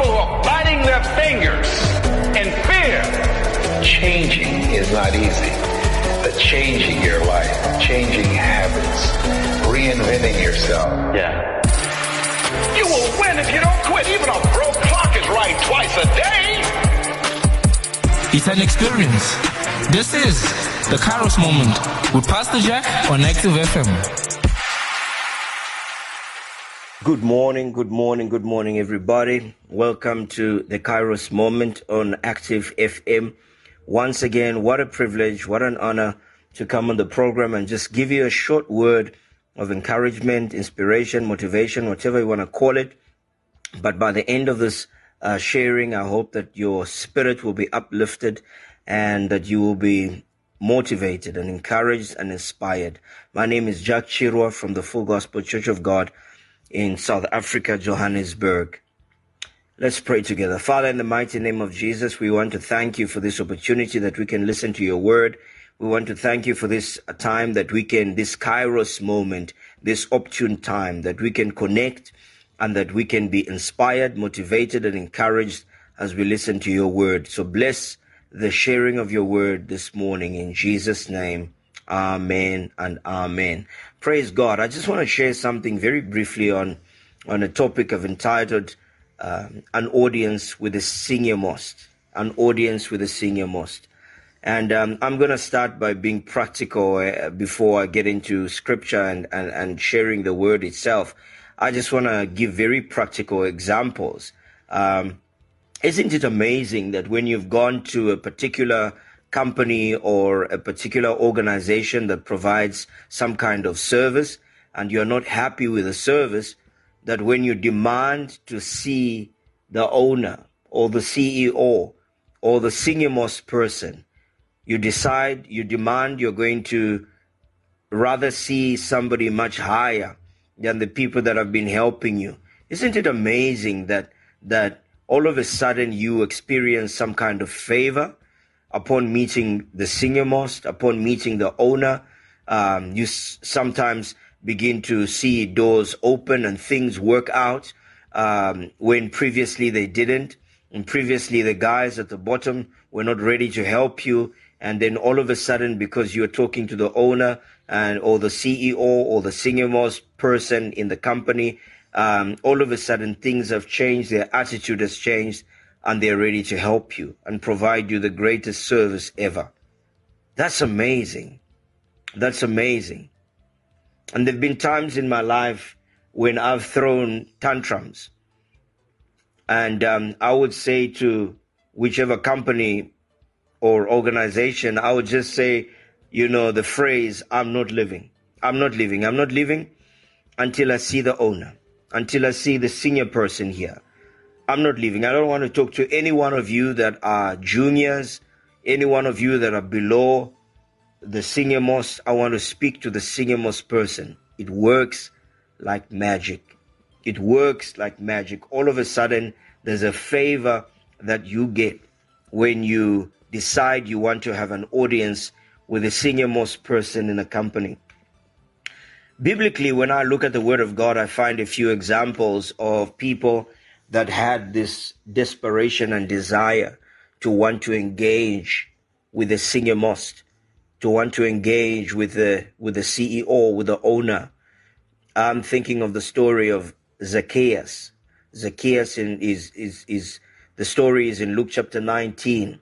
people who are biting their fingers in fear. Changing is not easy. But changing your life, changing habits, reinventing yourself. Yeah. You will win if you don't quit. Even a broke clock is right twice a day. It's an experience. This is the Kairos Moment with Pastor Jack on Active FM. Good morning, good morning, good morning, everybody. Welcome to the Kairos Moment on Active FM. Once again, what a privilege, what an honor to come on the program and just give you a short word of encouragement, inspiration, motivation, whatever you want to call it. But by the end of this uh, sharing, I hope that your spirit will be uplifted and that you will be motivated and encouraged and inspired. My name is Jack Chirwa from the Full Gospel Church of God in South Africa, Johannesburg. Let's pray together. Father, in the mighty name of Jesus, we want to thank you for this opportunity that we can listen to your word. We want to thank you for this time that we can, this kairos moment, this opportune time that we can connect and that we can be inspired, motivated, and encouraged as we listen to your word. So bless the sharing of your word this morning in Jesus' name. Amen and amen. Praise God. I just want to share something very briefly on, on a topic of entitled um, An Audience with the Senior Most. An Audience with the Senior Most. And um, I'm going to start by being practical uh, before I get into scripture and, and, and sharing the word itself. I just want to give very practical examples. Um, isn't it amazing that when you've gone to a particular company or a particular organization that provides some kind of service and you're not happy with the service, that when you demand to see the owner or the CEO or the senior most person, you decide, you demand you're going to rather see somebody much higher than the people that have been helping you. Isn't it amazing that that all of a sudden you experience some kind of favor upon meeting the senior most, upon meeting the owner, um, you s- sometimes begin to see doors open and things work out um, when previously they didn't. And previously, the guys at the bottom were not ready to help you. And then all of a sudden, because you're talking to the owner and or the CEO or the senior most person in the company, um, all of a sudden things have changed. Their attitude has changed and they're ready to help you and provide you the greatest service ever. That's amazing. That's amazing. And there have been times in my life when I've thrown tantrums. And um, I would say to whichever company or organization, I would just say, you know, the phrase, I'm not living. I'm not living. I'm not living until I see the owner, until I see the senior person here I'm not leaving. I don't want to talk to any one of you that are juniors, any one of you that are below the senior most. I want to speak to the senior most person. It works like magic. It works like magic. All of a sudden, there's a favor that you get when you decide you want to have an audience with the senior most person in a company. Biblically, when I look at the Word of God, I find a few examples of people that had this desperation and desire to want to engage with the senior most, to want to engage with the with the CEO, with the owner. I'm thinking of the story of Zacchaeus. Zacchaeus in, is is is the story is in Luke chapter 19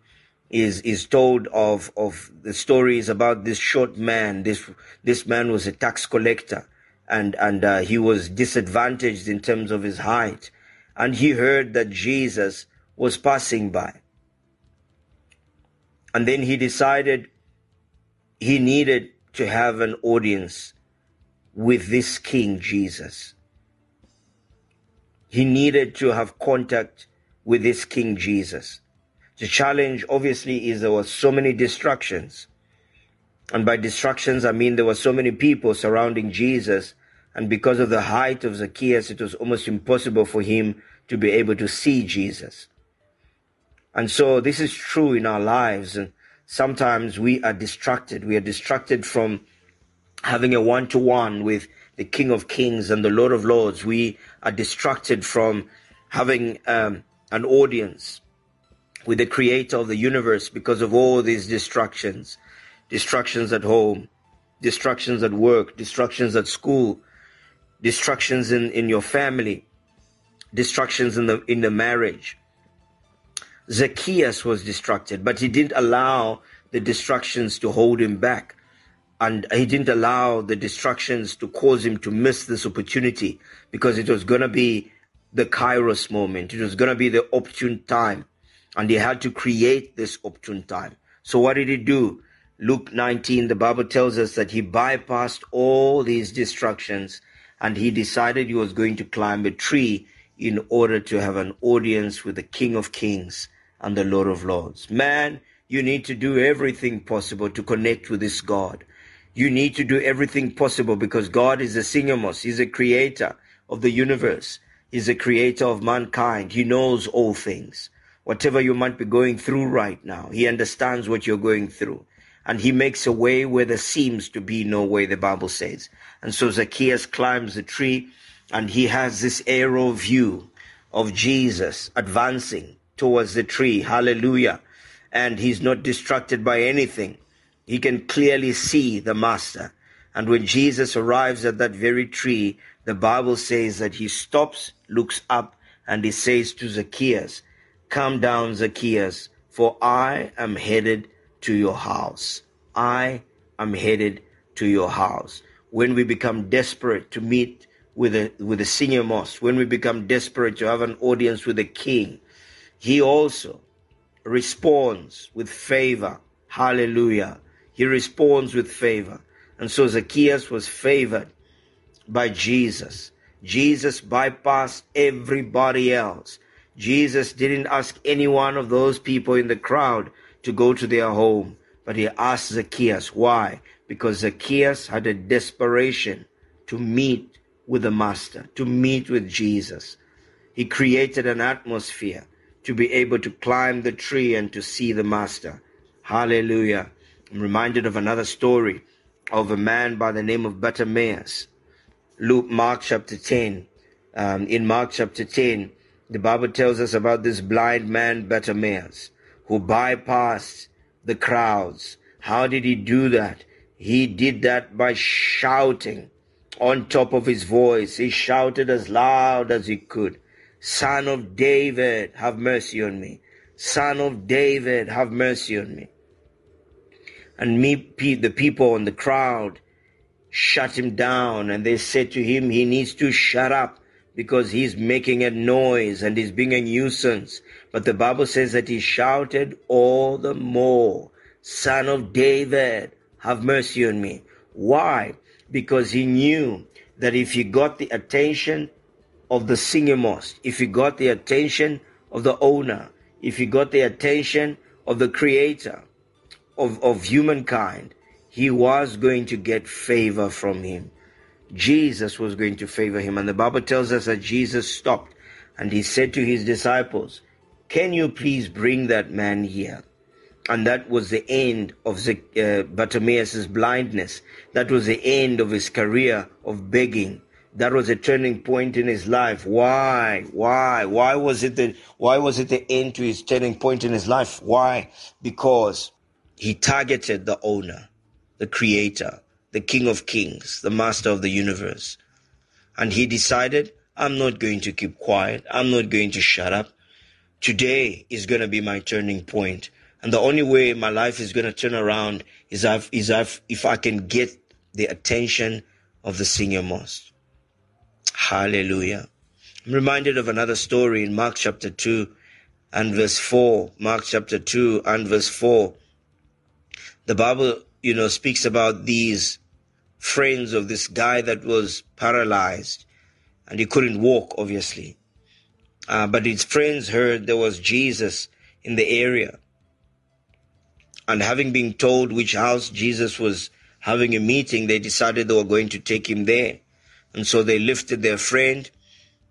is is told of of the stories about this short man this this man was a tax collector and and uh, he was disadvantaged in terms of his height and he heard that Jesus was passing by. And then he decided he needed to have an audience with this King Jesus. He needed to have contact with this King Jesus. The challenge obviously is there were so many distractions. And by distractions, I mean there were so many people surrounding Jesus and because of the height of Zacchaeus, it was almost impossible for him to be able to see Jesus. And so this is true in our lives. And sometimes we are distracted. We are distracted from having a one to one with the King of Kings and the Lord of Lords. We are distracted from having um, an audience with the creator of the universe because of all these distractions distractions at home, distractions at work, distractions at school, distractions in, in your family, destructions in the in the marriage. Zacchaeus was distracted, but he didn't allow the distractions to hold him back. And he didn't allow the distractions to cause him to miss this opportunity because it was going to be the kairos moment. It was going to be the opportune time. And he had to create this opportune time. So what did he do? Luke 19, the Bible tells us that he bypassed all these distractions and he decided he was going to climb a tree in order to have an audience with the King of Kings and the Lord of Lords. Man, you need to do everything possible to connect with this God. You need to do everything possible because God is a senior most. He's a creator of the universe. He's a creator of mankind. He knows all things. Whatever you might be going through right now, He understands what you're going through. And He makes a way where there seems to be no way, the Bible says. And so Zacchaeus climbs the tree and he has this aerial view of Jesus advancing towards the tree. Hallelujah. And he's not distracted by anything. He can clearly see the master. And when Jesus arrives at that very tree, the Bible says that he stops, looks up, and he says to Zacchaeus, Come down, Zacchaeus, for I am headed to your house. I am headed to your house. When we become desperate to meet with the with the senior most, when we become desperate to have an audience with the king, he also responds with favor. Hallelujah. He responds with favor. And so Zacchaeus was favored by Jesus. Jesus bypassed everybody else. Jesus didn't ask any one of those people in the crowd to go to their home, but he asked Zacchaeus. Why? Because Zacchaeus had a desperation to meet with the Master, to meet with Jesus. He created an atmosphere to be able to climb the tree and to see the Master. Hallelujah. I'm reminded of another story of a man by the name of Bartimaeus. Luke, Mark chapter 10. Um, in Mark chapter 10, the Bible tells us about this blind man, Bartimaeus, who bypassed the crowds. How did he do that? He did that by shouting on top of his voice. He shouted as loud as he could. Son of David, have mercy on me. Son of David, have mercy on me. And me, the people in the crowd shut him down and they said to him, he needs to shut up because he's making a noise and he's being a nuisance. But the Bible says that he shouted all the more, Son of David, have mercy on me. Why? Because he knew that if he got the attention of the senior most, if he got the attention of the owner, if he got the attention of the creator of, of humankind, he was going to get favor from him. Jesus was going to favor him. And the Bible tells us that Jesus stopped and he said to his disciples, Can you please bring that man here? And that was the end of the, uh, Bartimaeus' blindness. That was the end of his career of begging that was a turning point in his life. Why? Why? Why was it the why was it the end to his turning point in his life? Why? Because he targeted the owner, the creator, the king of kings, the master of the universe. And he decided, I'm not going to keep quiet. I'm not going to shut up. Today is going to be my turning point. And the only way my life is going to turn around is if, is if, if I can get the attention of the senior most. Hallelujah. I'm reminded of another story in Mark chapter 2 and verse 4. Mark chapter 2 and verse 4. The Bible, you know, speaks about these friends of this guy that was paralyzed and he couldn't walk, obviously. Uh, but his friends heard there was Jesus in the area. And having been told which house Jesus was having a meeting, they decided they were going to take him there. And so they lifted their friend.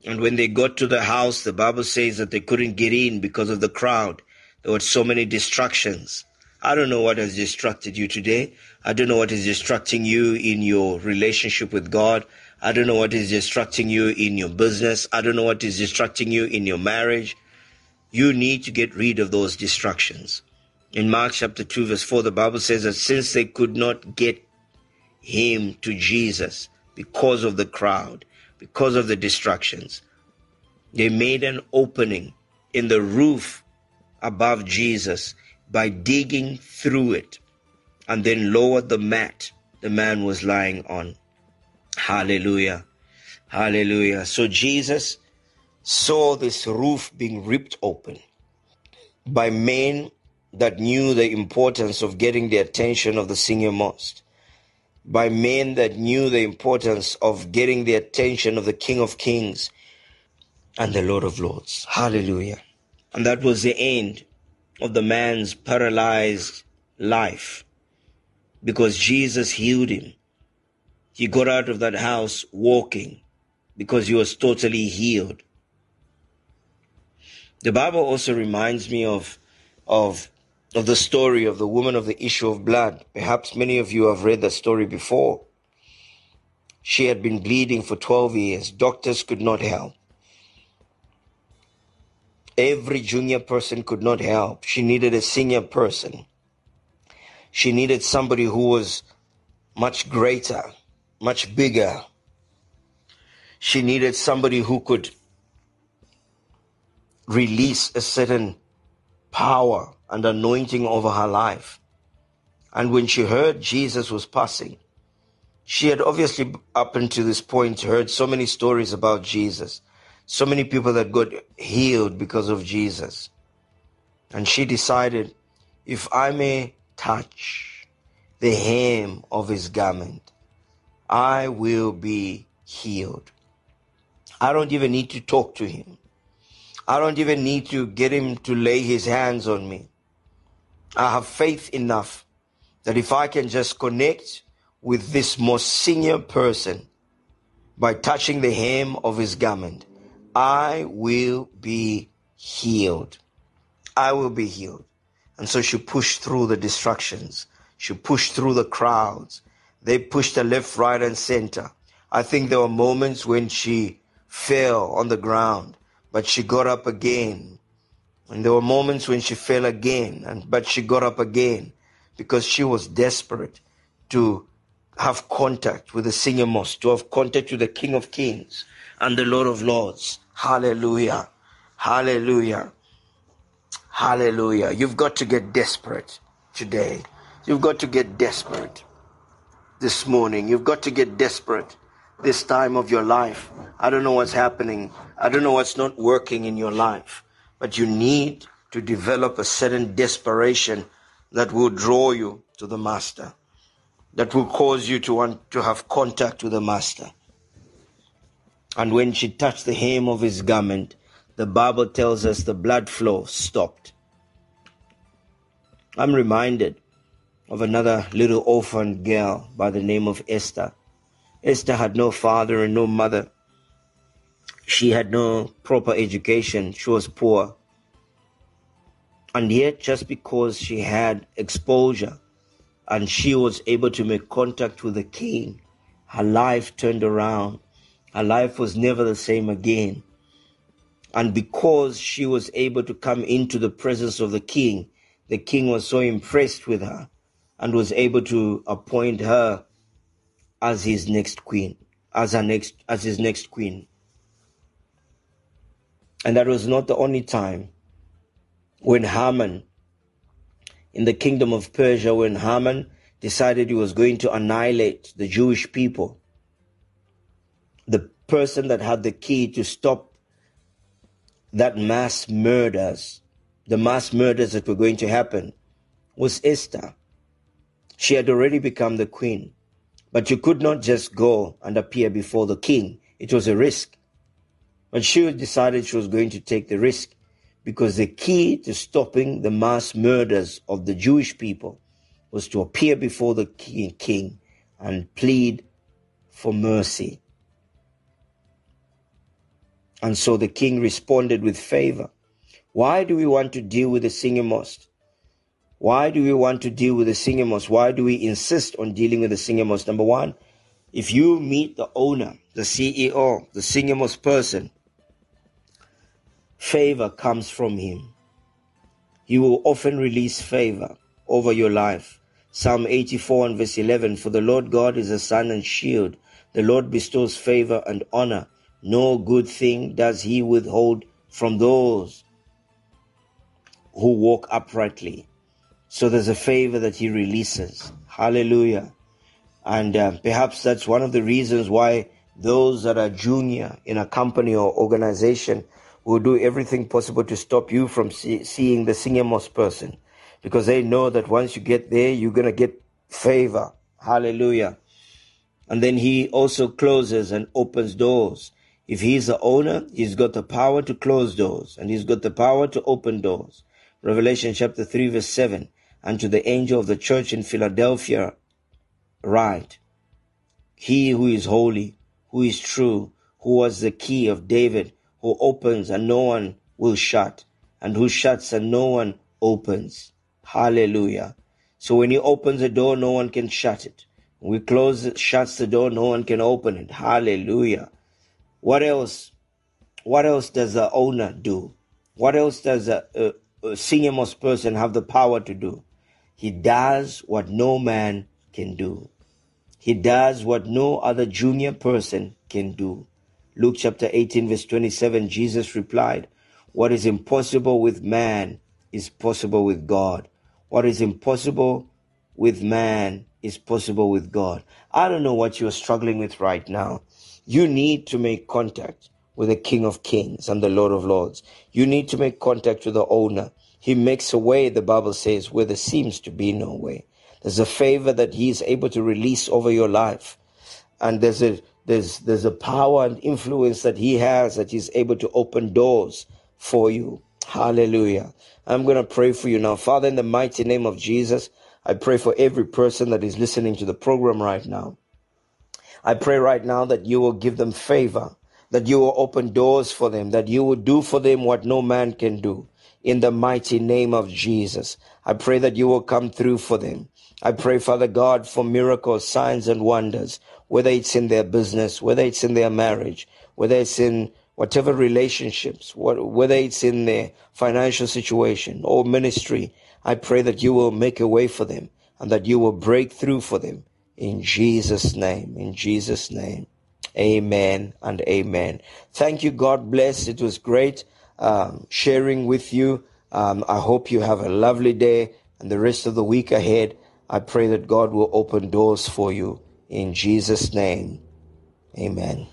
And when they got to the house, the Bible says that they couldn't get in because of the crowd. There were so many distractions. I don't know what has distracted you today. I don't know what is distracting you in your relationship with God. I don't know what is distracting you in your business. I don't know what is distracting you in your marriage. You need to get rid of those distractions. In Mark chapter 2, verse 4, the Bible says that since they could not get him to Jesus because of the crowd, because of the distractions, they made an opening in the roof above Jesus by digging through it and then lowered the mat the man was lying on. Hallelujah. Hallelujah. So Jesus saw this roof being ripped open by men that knew the importance of getting the attention of the senior most, by men that knew the importance of getting the attention of the King of Kings and the Lord of Lords. Hallelujah. And that was the end of the man's paralyzed life because Jesus healed him. He got out of that house walking because he was totally healed. The Bible also reminds me of, of, of the story of the woman of the issue of blood. Perhaps many of you have read that story before. She had been bleeding for 12 years. Doctors could not help. Every junior person could not help. She needed a senior person. She needed somebody who was much greater, much bigger. She needed somebody who could release a certain power and anointing over her life. And when she heard Jesus was passing, she had obviously, up until this point, heard so many stories about Jesus, so many people that got healed because of Jesus. And she decided, if I may touch the hem of his garment, I will be healed. I don't even need to talk to him. I don't even need to get him to lay his hands on me. I have faith enough that if I can just connect with this most senior person by touching the hem of his garment, I will be healed. I will be healed. And so she pushed through the distractions. She pushed through the crowds. They pushed her left, right, and center. I think there were moments when she fell on the ground, but she got up again. And there were moments when she fell again, and but she got up again because she was desperate to have contact with the senior most, to have contact with the King of Kings and the Lord of Lords. Hallelujah. Hallelujah. Hallelujah. You've got to get desperate today. You've got to get desperate this morning. You've got to get desperate this time of your life. I don't know what's happening. I don't know what's not working in your life. But you need to develop a certain desperation that will draw you to the Master, that will cause you to want to have contact with the Master. And when she touched the hem of his garment, the Bible tells us the blood flow stopped. I'm reminded of another little orphan girl by the name of Esther. Esther had no father and no mother. She had no proper education. She was poor. And yet, just because she had exposure and she was able to make contact with the king, her life turned around. Her life was never the same again. And because she was able to come into the presence of the king, the king was so impressed with her and was able to appoint her as his next queen, as her next as his next queen. And that was not the only time when Haman in the kingdom of Persia, when Haman decided he was going to annihilate the Jewish people, the person that had the key to stop that mass murders, the mass murders that were going to happen, was Esther. She had already become the queen, but you could not just go and appear before the king. It was a risk. But she decided she was going to take the risk because the key to stopping the mass murders of the Jewish people was to appear before the king and plead for mercy. And so the king responded with favor. Why do we want to deal with the senior most? Why do we want to deal with the senior most? Why do we insist on dealing with the senior most? Number one, if you meet the owner, the CEO, the senior most person, favor comes from Him. He will often release favor over your life. Psalm 84 and verse 11 For the Lord God is a sun and shield. The Lord bestows favor and honor. No good thing does He withhold from those who walk uprightly. So there's a favor that He releases. Hallelujah. And uh, perhaps that's one of the reasons why those that are junior in a company or organization will do everything possible to stop you from see, seeing the senior-most person because they know that once you get there, you're going to get favor. Hallelujah. And then he also closes and opens doors. If he's the owner, he's got the power to close doors and he's got the power to open doors. Revelation chapter 3 verse 7. And to the angel of the church in Philadelphia, write, He who is holy, who is true, who was the key of David, who opens and no one will shut, and who shuts and no one opens. Hallelujah. So when he opens a door, no one can shut it. When we close it, shuts the door, no one can open it. Hallelujah. What else? What else does the owner do? What else does a, a, a senior most person have the power to do? He does what no man can do. He does what no other junior person can do. Luke chapter 18, verse 27, Jesus replied, What is impossible with man is possible with God. What is impossible with man is possible with God. I don't know what you're struggling with right now. You need to make contact with the King of Kings and the Lord of Lords. You need to make contact with the owner. He makes a way, the Bible says, where there seems to be no way. There's a favor that he is able to release over your life. And there's a there's there's a power and influence that he has that he's able to open doors for you. Hallelujah. I'm to pray for you now. Father, in the mighty name of Jesus, I pray for every person that is listening to the program right now. I pray right now that you will give them favor, that you will open doors for them, that you will do for them what no man can do. In the mighty name of Jesus, I pray that you will come through for them. I pray, Father God, for miracles, signs, and wonders, whether it's in their business, whether it's in their marriage, whether it's in whatever relationships, whether it's in their financial situation or ministry, I pray that you will make a way for them and that you will break through for them. In Jesus' name, in Jesus' name. Amen and amen. Thank you. God bless. It was great um, sharing with you. Um, I hope you have a lovely day and the rest of the week ahead. I pray that God will open doors for you in Jesus' name. Amen.